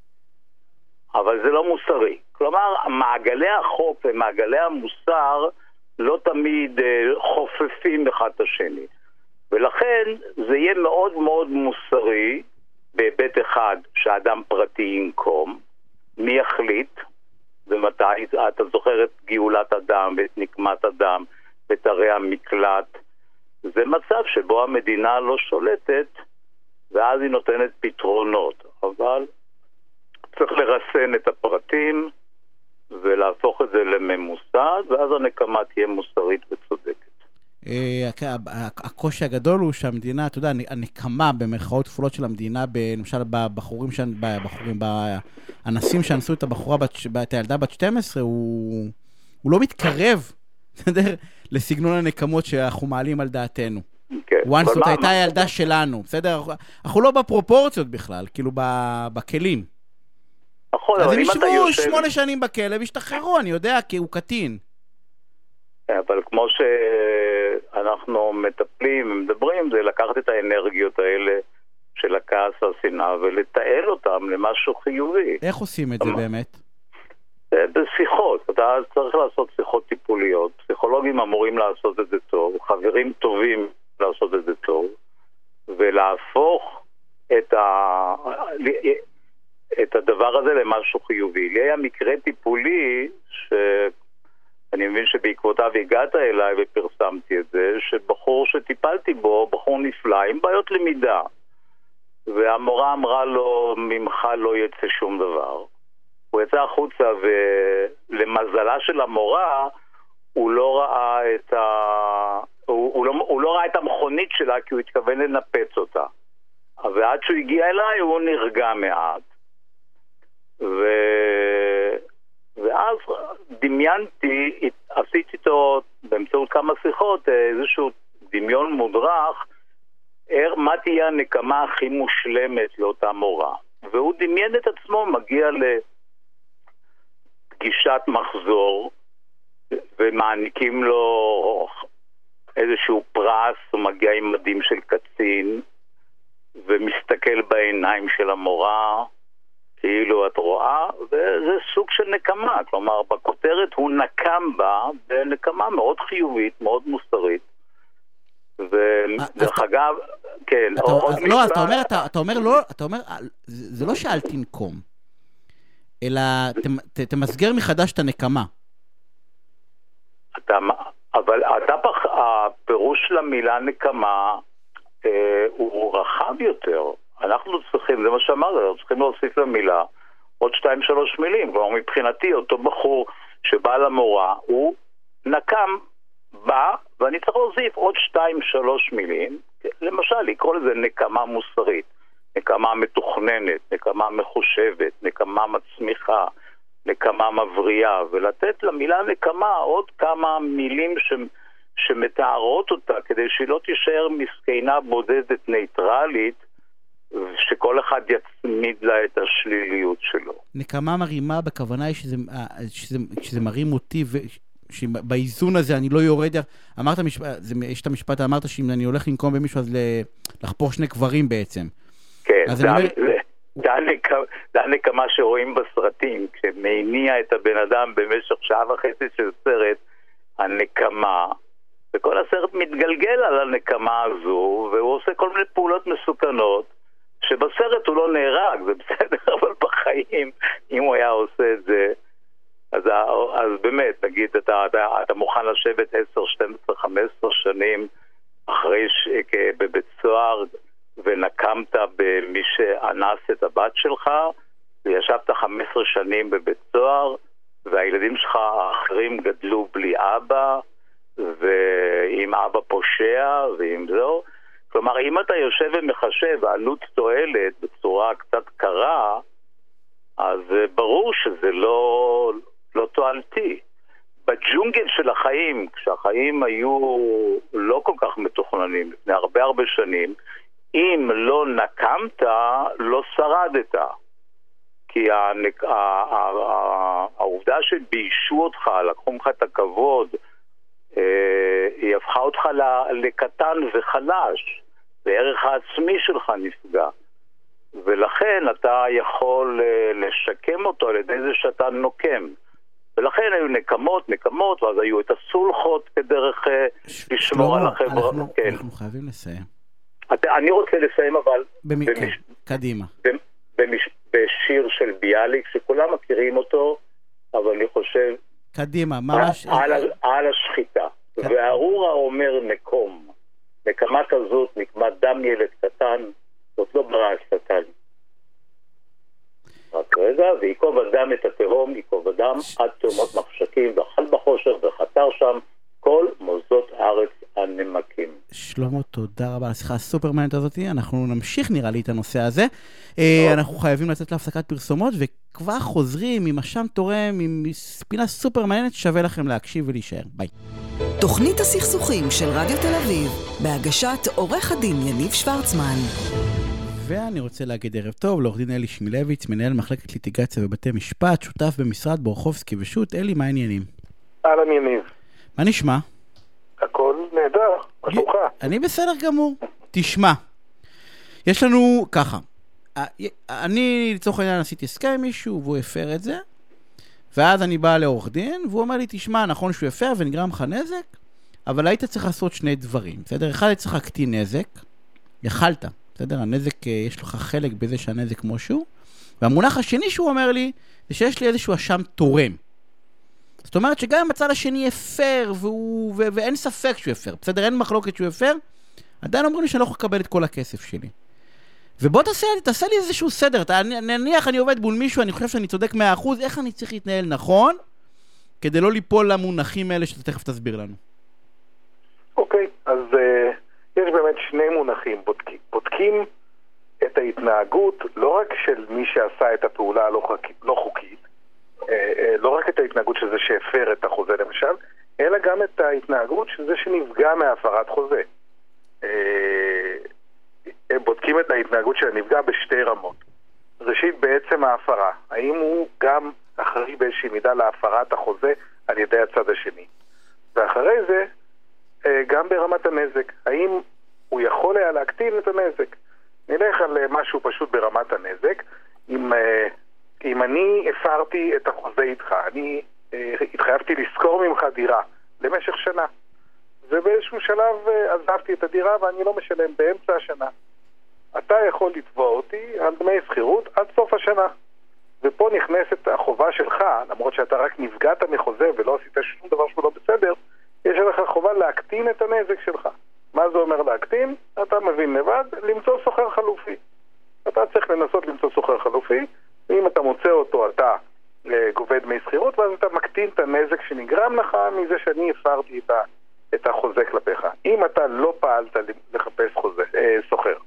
אבל זה לא מוסרי. כלומר, מעגלי החוק ומעגלי המוסר לא תמיד אה, חופפים אחד את השני. ולכן זה יהיה מאוד מאוד מוסרי בהיבט אחד שאדם פרטי ינקום, מי יחליט ומתי, אתה זוכר את גאולת אדם ואת נקמת אדם ואת ערי המקלט, זה מצב שבו המדינה לא שולטת ואז היא נותנת פתרונות, אבל צריך לרסן את הפרטים ולהפוך את זה לממוסד, ואז הנקמה תהיה מוסרית וצודקת. אה, הקושי הגדול הוא שהמדינה, אתה יודע, הנקמה במרכאות כפולות של המדינה, למשל בבחורים, בחורים, האנסים שאנסו את הבחורה, את הילדה בת 12, הוא, הוא לא מתקרב, בסדר? לסגנון הנקמות שאנחנו מעלים על דעתנו. כן. once זאת הייתה הילדה שלנו, בסדר? אנחנו- לא בפרופורציות בכלל, כאילו בכלים. נכון, אז אבל הם אם אתה ישבו יושב... שמונה שנים בכלא וישתחררו, אני יודע, כי הוא קטין. אבל כמו שאנחנו מטפלים ומדברים, זה לקחת את האנרגיות האלה של הכעס והשנאה ולתעל אותם למשהו חיובי. איך עושים את זה מה? באמת? אה, בשיחות, אתה צריך לעשות שיחות טיפוליות, פסיכולוגים אמורים לעשות את זה טוב, חברים טובים לעשות את זה טוב, ולהפוך את, ה... את הדבר הזה למשהו חיובי. לי היה מקרה טיפולי, שאני מבין שבעקבותיו הגעת אליי ופרסמתי את זה, שבחור שטיפלתי בו, בחור נפלא, עם בעיות למידה, והמורה אמרה לו, ממך לא יצא שום דבר. הוא יצא החוצה ולמזלה של המורה הוא לא ראה את ה... הוא, הוא, לא, הוא לא ראה את המכונית שלה כי הוא התכוון לנפץ אותה. ועד שהוא הגיע אליי הוא נרגע מעט. ו... ואז דמיינתי, עשיתי איתו באמצעות כמה שיחות איזשהו דמיון מודרך מה תהיה הנקמה הכי מושלמת לאותה מורה. והוא דמיין את עצמו מגיע לפגישת מחזור ומעניקים לו איזשהו פרס, הוא מגיע עם מדים של קצין ומסתכל בעיניים של המורה כאילו את רואה, וזה סוג של נקמה, כלומר בכותרת הוא נקם בה בנקמה מאוד חיובית, מאוד מוסרית. ודרך אתה- אגב, כן, אתה, עוד אז לא, אז משפט- אתה אומר, אתה, אתה אומר, לא, אתה אומר, אה, זה, לא שאל תנקום, אלא תמ, ת, תמסגר מחדש את הנקמה. אתה, אבל אתה, הפירוש של המילה נקמה אה, הוא רחב יותר. אנחנו צריכים, זה מה שאמרת, אנחנו צריכים להוסיף למילה עוד שתיים שלוש מילים. כלומר, מבחינתי, אותו בחור שבא למורה, הוא נקם, בא, ואני צריך להוסיף עוד שתיים שלוש מילים, למשל, לקרוא לזה נקמה מוסרית, נקמה מתוכננת, נקמה מחושבת, נקמה מצמיחה. נקמה מבריאה, ולתת למילה נקמה עוד כמה מילים ש... שמתארות אותה, כדי שהיא לא תישאר מסכנה בודדת ניטרלית, שכל אחד יצמיד לה את השליליות שלו. נקמה מרימה, בכוונה היא שזה, אה, שזה, שזה מרים אותי, ובאיזון הזה אני לא יורד. אמרת, משפ... זה, יש את המשפט, אמרת שאם אני הולך לנקום במישהו, אז ל- לחפור שני קברים בעצם. כן, זה, אומר- זה, זה הנקמה שרואים בסרטים, כשמניע את הבן אדם במשך שעה וחצי של סרט, הנקמה, וכל הסרט מתגלגל על הנקמה הזו, והוא עושה כל מיני פעולות מסוכנות, שבסרט הוא לא נהרג, זה בסדר, אבל בחיים, אם הוא היה עושה את זה, אז, אז באמת, נגיד, אתה, אתה, אתה מוכן לשבת 10, 12, 15 שנים אחרי ש... בבית סוהר ונקמת במי שאנס את הבת שלך, וישבת 15 שנים בבית סוהר, והילדים שלך האחרים גדלו בלי אבא, ועם אבא פושע, ועם זו. כלומר, אם אתה יושב ומחשב עלות תועלת בצורה קצת קרה, אז אה, ברור שזה לא, לא תועלתי. בג'ונגל של החיים, כשהחיים היו לא כל כך מתוכננים, לפני הרבה הרבה שנים, אם לא נקמת, לא שרדת. כי הנק... העובדה שביישו אותך, לקחו ממך את הכבוד, היא הפכה אותך לקטן וחלש, וערך העצמי שלך נפגע. ולכן אתה יכול אה, לשקם אותו על ידי זה שאתה נוקם. ולכן היו נקמות, נקמות, ואז היו את הסולחות כדרך אה, ש- לשמור על שלמה, החברה. אנחנו, כן. אנחנו חייבים לסיים. אתה- אני רוצה לסיים אבל במ... במש- כן, קדימה. במש... בשיר של ביאליק, שכולם מכירים אותו, אבל אני חושב קדימה, ממש... על, על, על השחיטה. כן. והארור האומר נקום. נקמה כזאת, נקמת דם ילד קטן, זאת לא ברא השטן. רק רגע, ויקוב אדם את התהום, ייקוב אדם עד תהומות מחשקים, ואכל בחושך וחתר שם כל מוסדות הארץ הנמקים. של... שלמה, תודה רבה על השיחה הסופר מעניינת הזאת. אנחנו נמשיך נראה לי את הנושא הזה. אה, אנחנו חייבים לצאת להפסקת פרסומות, וכבר חוזרים עם אשם תורם, עם פינה סופר מעניינת, שווה לכם להקשיב ולהישאר. ביי. תוכנית הסכסוכים של רדיו תל אביב, בהגשת עורך הדין יניב שוורצמן. ואני רוצה להגיד ערב טוב לעורך דין אלי שמילביץ, מנהל מחלקת ליטיגציה בבתי משפט, שותף במשרד בורחובסקי ושות'. אלי, מה העניינים? אהלן יניב. מה נשמע? נהדר, מה שלומך? אני בסדר גמור. תשמע, יש לנו ככה, אני לצורך העניין עשיתי הסכם עם מישהו והוא הפר את זה, ואז אני בא לעורך דין והוא אומר לי, תשמע, נכון שהוא הפר ונגרם לך נזק, אבל היית צריך לעשות שני דברים, בסדר? אחד, היית צריך להקטין נזק, יכלת, בסדר? הנזק, אה, יש לך חלק בזה שהנזק כמו שהוא, והמונח השני שהוא אומר לי, זה שיש לי איזשהו אשם תורם. זאת אומרת שגם אם הצד השני הפר, והוא, ו- ואין ספק שהוא הפר, בסדר? אין מחלוקת שהוא הפר, עדיין אומרים לי שאני לא יכול לקבל את כל הכסף שלי. ובוא תעשה, תעשה לי איזשהו סדר, אתה, נניח אני עובד מול מישהו, אני חושב שאני צודק 100%, איך אני צריך להתנהל נכון, כדי לא ליפול למונחים האלה שאתה תכף תסביר לנו. אוקיי, okay, אז uh, יש באמת שני מונחים, בודקים, בודקים את ההתנהגות לא רק של מי שעשה את הפעולה הלא לא חוקית, אה, לא רק את ההתנהגות של זה שהפר את החוזה למשל, אלא גם את ההתנהגות של זה שנפגע מהפרת חוזה. אה, הם בודקים את ההתנהגות של הנפגע בשתי רמות. ראשית, בעצם ההפרה. האם הוא גם אחראי באיזושהי מידה להפרת החוזה על ידי הצד השני. ואחרי זה, גם ברמת הנזק. האם הוא יכול היה להקטין את הנזק? נלך על משהו פשוט ברמת הנזק. אם אם אני הפרתי את החוזה איתך, אני אה, התחייבתי לשכור ממך דירה למשך שנה, ובאיזשהו שלב אה, עזבתי את הדירה ואני לא משלם באמצע השנה. אתה יכול לתבוע אותי על דמי שכירות עד סוף השנה. ופה נכנסת החובה שלך, למרות שאתה רק נפגעת מחוזה ולא עשית שום דבר שהוא לא בסדר, יש לך חובה להקטין את הנזק שלך. מה זה אומר להקטין? אתה מבין לבד, למצוא סוחר חלופי. אתה צריך לנסות למצוא סוחר חלופי, ואם אתה מוצא אותו, אתה אה, גובה דמי שכירות, ואז אתה מקטין את הנזק שנגרם לך מזה שאני הפרתי את, ה, את החוזה כלפיך. אם אתה לא פעלת לחפש חוזה, אה, סוחר,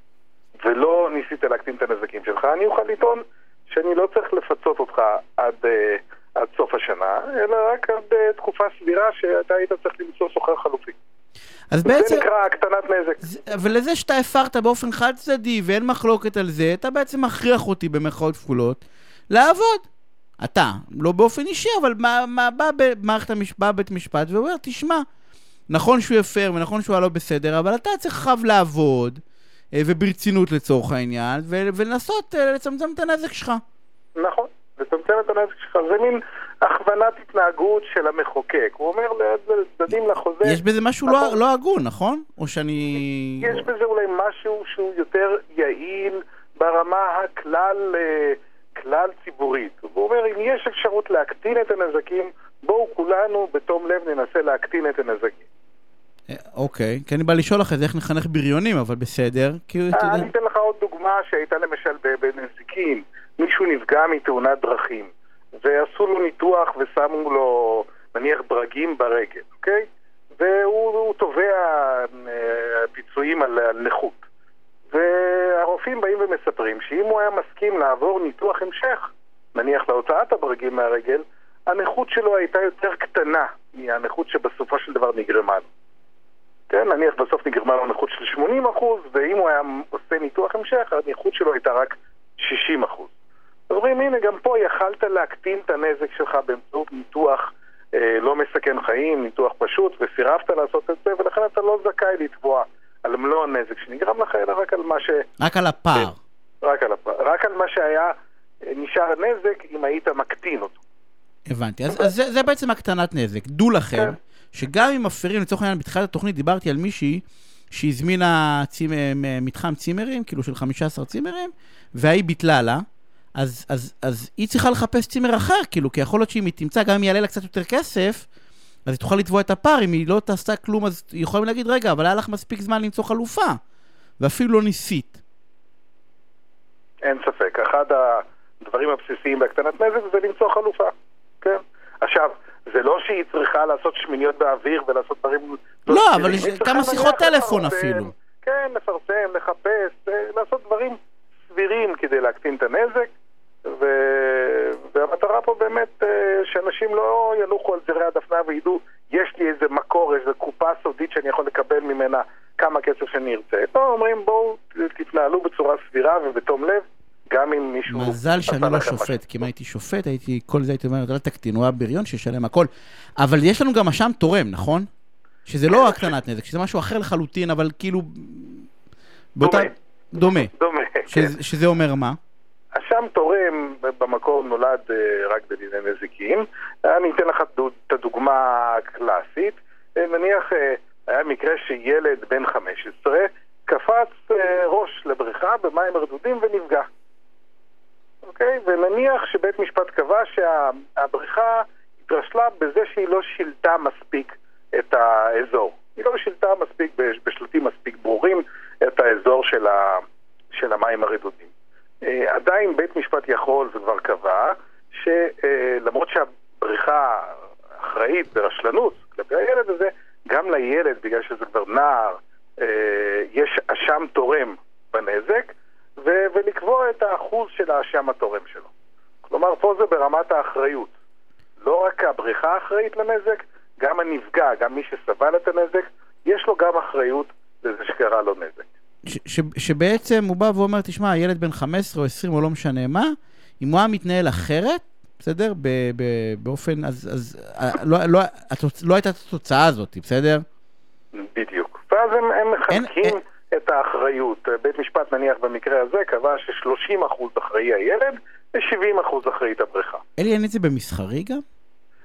ולא ניסית להקטין את הנזקים שלך, אני אוכל לטעון שאני לא צריך לפצות אותך עד, אה, עד סוף השנה, אלא רק עד תקופה סבירה שאתה היית צריך למצוא סוחר חלופי. אז בעצם... זה נקרא הקטנת נזק. ולזה שאתה הפרת באופן חד צדדי ואין מחלוקת על זה, אתה בעצם מכריח אותי במרכאות כפולות לעבוד. אתה, לא באופן אישי, אבל מה, מה בא במערכת המשפט, בא בית משפט ואומר, תשמע, נכון שהוא הפר ונכון שהוא היה לא בסדר, אבל אתה צריך חייב לעבוד, אה, וברצינות לצורך העניין, ולנסות אה, לצמצם את הנזק שלך. נכון, לצמצם את הנזק שלך. זה מין הכוונת התנהגות של המחוקק. הוא אומר לצדדים לחוזה... יש בזה משהו לא, לא הגון, נכון? או שאני... יש בזה אולי משהו שהוא יותר יעיל ברמה הכלל... אה, כלל ציבורית. הוא אומר, אם יש אפשרות להקטין את הנזקים, בואו כולנו בתום לב ננסה להקטין את הנזקים. אה, אוקיי, כי אני בא לשאול לך איך נחנך בריונים, אבל בסדר. אה, אני אתן לך עוד דוגמה שהייתה למשל בנזיקין. מישהו נפגע מתאונת דרכים. ועשו לו ניתוח ושמו לו נניח ברגים ברגל, אוקיי? והוא תובע אה, פיצויים על נכות. והרופאים באים ומספרים שאם הוא היה מסכים לעבור ניתוח המשך, נניח להוצאת הברגים מהרגל, הנכות שלו הייתה יותר קטנה מהנכות שבסופו של דבר נגרמה לו. כן, נניח בסוף נגרמה לו נכות של 80%, ואם הוא היה עושה ניתוח המשך, הנכות שלו הייתה רק 60%. אומרים, הנה, גם פה יכלת להקטין את הנזק שלך באמצעות ניתוח אה, לא מסכן חיים, ניתוח פשוט, וסירבת לעשות את זה, ולכן אתה לא זכאי לתבוע על מלוא הנזק שנגרם לך, אלא רק על מה ש... רק על הפער. רק על הפער. רק על מה שהיה אה, נשאר נזק אם היית מקטין אותו. הבנתי. אז, אז זה, זה בעצם הקטנת נזק. דעו לכם, כן. שגם אם מפרים, לצורך העניין, בתחילת התוכנית דיברתי על מישהי שהזמינה צימ... מתחם צימרים, כאילו של 15 צימרים, וההיא ביטלה לה. אז, אז, אז היא צריכה לחפש צימר אחר, כאילו, כי יכול להיות שאם היא תמצא, גם אם יעלה לה קצת יותר כסף, אז היא תוכל לתבוע את הפער, אם היא לא תעשה כלום, אז יכולים להגיד, רגע, אבל היה לך מספיק זמן למצוא חלופה, ואפילו לא ניסית. אין ספק. אחד הדברים הבסיסיים בהקטנת נזק זה למצוא חלופה, כן? עכשיו, זה לא שהיא צריכה לעשות שמיניות באוויר ולעשות דברים... לא, סבירים. אבל יש כמה שיחות טלפון לפרסם, אפילו. כן, לפרסם, לחפש, אה, לעשות דברים סבירים כדי להקטין את הנזק. ו... והמטרה פה באמת אה, שאנשים לא ינוחו על זרי הדפנה וידעו יש לי איזה מקור, איזה קופה סודית שאני יכול לקבל ממנה כמה כסף שאני ארצה. לא, אומרים בואו תתנהלו בצורה סבירה ובתום לב, גם אם מישהו... מזל שאני לא משהו. שופט, כי אם הייתי שופט, הייתי, כל זה הייתי אומר, אל תקטין, הוא היה בריון שישלם הכל. אבל יש לנו גם אשם תורם, נכון? שזה לא הקטנת נזק, שזה משהו אחר לחלוטין, אבל כאילו... באותה... דומה. דומה, כן. שזה- שזה אומר מה? אשם תורם במקור נולד אה, רק בדיני נזיקין. אני אתן לך את הדוגמה הקלאסית. אה, נניח אה, היה מקרה שילד בן 15 קפץ ראש לבריכה במים רדודים ונפגע. אוקיי? ונניח שבית משפט קבע שהבריכה התרשלה בזה שהיא לא שילטה מספיק את האזור. היא לא שילטה מספיק בש- בשלטים מספיק ברורים את האזור של המים הרדודים. יכול וכבר קבע שלמרות שהבריכה אחראית ברשלנות כלפי הילד הזה, גם לילד, בגלל שזה כבר נער, אה, יש אשם תורם בנזק, ו- ולקבוע את האחוז של האשם התורם שלו. כלומר, פה זה ברמת האחריות. לא רק הבריכה אחראית לנזק, גם הנפגע, גם מי שסבל את הנזק, יש לו גם אחריות לזה שקרה לו נזק. ש- ש- שבעצם הוא בא ואומר, תשמע, ילד בן 15 או 20 או לא משנה מה, אם הוא היה מתנהל אחרת, בסדר? ב- ב- באופן, אז, אז אה, לא, לא, התוצ... לא הייתה את התוצאה הזאת, בסדר? בדיוק. ואז הם, הם מחלקים אין- את האחריות. בית משפט נניח במקרה הזה קבע ש-30% אחראי הילד ו-70% אחראית הבריכה. אלי, אין את זה במסחרי גם?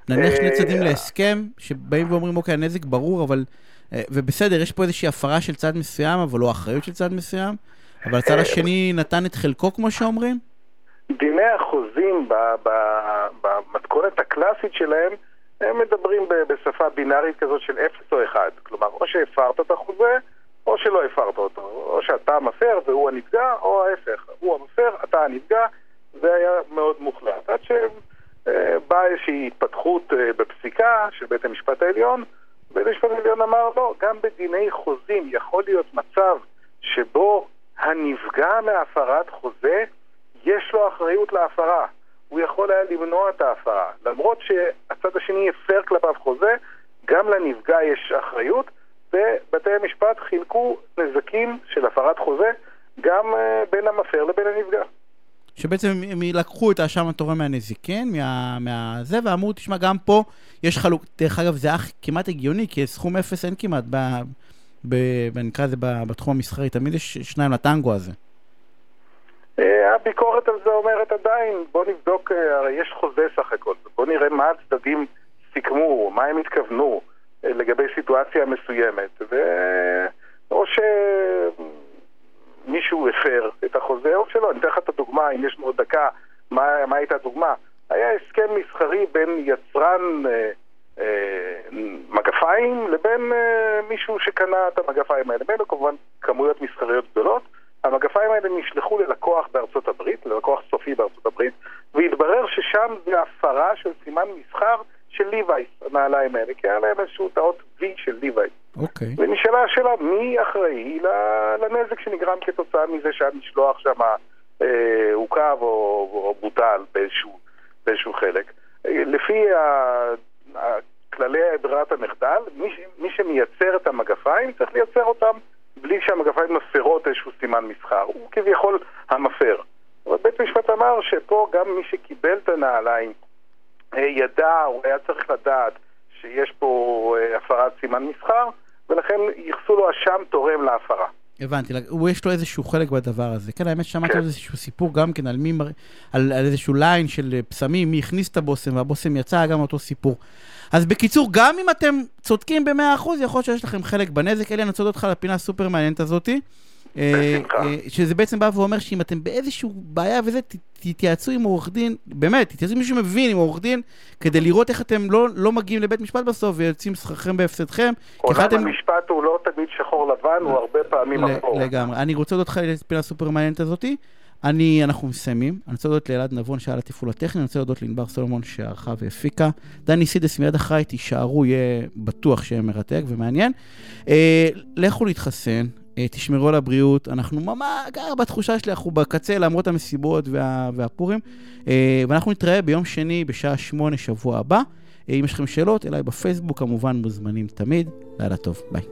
נניח שני אה, צדדים להסכם, שבאים ואומרים, אוקיי, הנזק ברור, אבל... אה, ובסדר, יש פה איזושהי הפרה של צד מסוים, אבל לא אחריות של צד מסוים, אבל הצד השני נתן את חלקו, כמו שאומרים? דיני החוזים במתכונת הקלאסית שלהם, הם מדברים בשפה בינארית כזאת של 0 או 1. כלומר, או שהפרת את החוזה, או שלא הפרת אותו. או שאתה המפר והוא הנפגע, או ההפך. הוא המפר, אתה הנפגע. זה היה מאוד מוחלט. עד שבאה איזושהי התפתחות אה, בפסיקה של בית המשפט העליון, בית המשפט העליון אמר, לא, גם בדיני חוזים יכול להיות מצב שבו הנפגע מהפרת חוזה יש לו אחריות להפרה. הוא יכול היה למנוע את ההפרה. למרות שהצד השני הפר כלפיו חוזה, גם לנפגע יש אחריות, ובתי המשפט חילקו נזקים של הפרת חוזה גם אה, בין המפר לבין הנפגע. שבעצם הם לקחו את האשם התורם מהנזיקין, מה, מהזה, ואמרו, תשמע, גם פה יש חלוק... דרך אגב, זה היה כמעט הגיוני, כי סכום אפס אין כמעט, ב, ב, נקרא לזה בתחום המסחרי, תמיד יש שניים לטנגו הזה. אה, הביקורת על זה אומרת עדיין, בוא נבדוק, אה, הרי יש חוזה סך הכל, בוא נראה מה הצדדים סיכמו, מה הם התכוונו אה, לגבי סיטואציה מסוימת, ו... או שמישהו הפר את החוזה או שלא. אני אתן לך את הדוגמה, אם יש עוד דקה, מה, מה הייתה הדוגמה? היה הסכם מסחרי בין יצרן אה, אה, מגפיים לבין אה, מישהו שקנה את המגפיים האלה. ואלו כמובן כמויות מסחריות גדולות. המגפיים האלה נשלחו ללקוח בארצות הברית, ללקוח סופי בארצות הברית, והתברר ששם זה הפרה של סימן מסחר של ליווייס, הנעליים האלה, כי היה להם איזשהו טעות V של ליווייס. אוקיי. ונשאלה השאלה, מי אחראי לנזק שנגרם כתוצאה מזה שהמשלוח שם אה, עוכב או, או בוטל באיזשהו, באיזשהו חלק. לפי ה- כללי ברירת המחדל, מי, מי שמייצר את המגפיים צריך לייצר אותם בלי שהמגפיים מפרות איזשהו סימן מסחר. הוא כביכול המפר. אבל בית המשפט אמר שפה גם מי שקיבל את הנעליים אה, ידע, הוא היה צריך לדעת שיש פה אה, הפרת סימן מסחר, ולכן ייחסו לו אשם תורם להפרה. הבנתי, יש לו איזשהו חלק בדבר הזה. כן, האמת ששמעתי כן. על איזשהו סיפור גם כן, על מי, על, על איזשהו ליין של אה, פסמים, מי הכניס את הבושם, והבושם יצא, גם אותו סיפור. אז בקיצור, גם אם אתם צודקים ב-100%, יכול להיות שיש לכם חלק בנזק. אלי, אני רוצה על הפינה הסופר מעניינת הזאתי. אה. אה, שזה בעצם בא ואומר שאם אתם באיזשהו בעיה וזה, תתייעצו עם עורך דין, באמת, תתייעצו עם מישהו שמבין, עם עורך דין, כדי לראות איך אתם לא, לא מגיעים לבית משפט בסוף ויוצאים שכרכם בהפסדכם. אומנם החלטתם- המשפט הוא לא תמיד שחור לבן, הוא הרבה פעמים אפור. לגמרי. אני רוצה להודות לך על הפינה הסופר מעניינת הזאתי. אני, אנחנו מסיימים. אני רוצה להודות לאלעד נבון שהיה לתפעול הטכני, אני רוצה להודות לענבר סולומון שערכה והפיקה. דני סידס מיד אחריי, תישארו, יהיה בטוח שיהיה מרתק ומעניין. אה, לכו להתחסן, אה, תשמרו על הבריאות, אנחנו ממש, בתחושה שלי, אנחנו בקצה למרות המסיבות וה, והפורים. אה, ואנחנו נתראה ביום שני בשעה שמונה שבוע הבא. אה, אם יש לכם שאלות, אליי בפייסבוק, כמובן מוזמנים תמיד. לילה טוב, ביי.